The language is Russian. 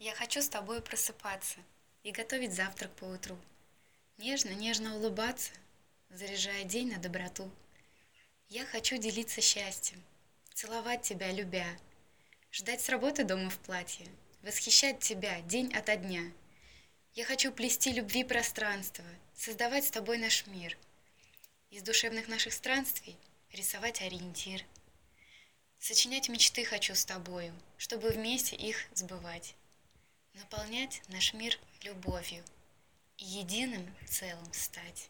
Я хочу с тобой просыпаться и готовить завтрак по утру. Нежно-нежно улыбаться, заряжая день на доброту. Я хочу делиться счастьем, целовать тебя, любя, ждать с работы дома в платье, восхищать тебя день ото дня. Я хочу плести любви пространство, создавать с тобой наш мир. Из душевных наших странствий рисовать ориентир. Сочинять мечты хочу с тобою, чтобы вместе их сбывать наполнять наш мир любовью и единым целым стать.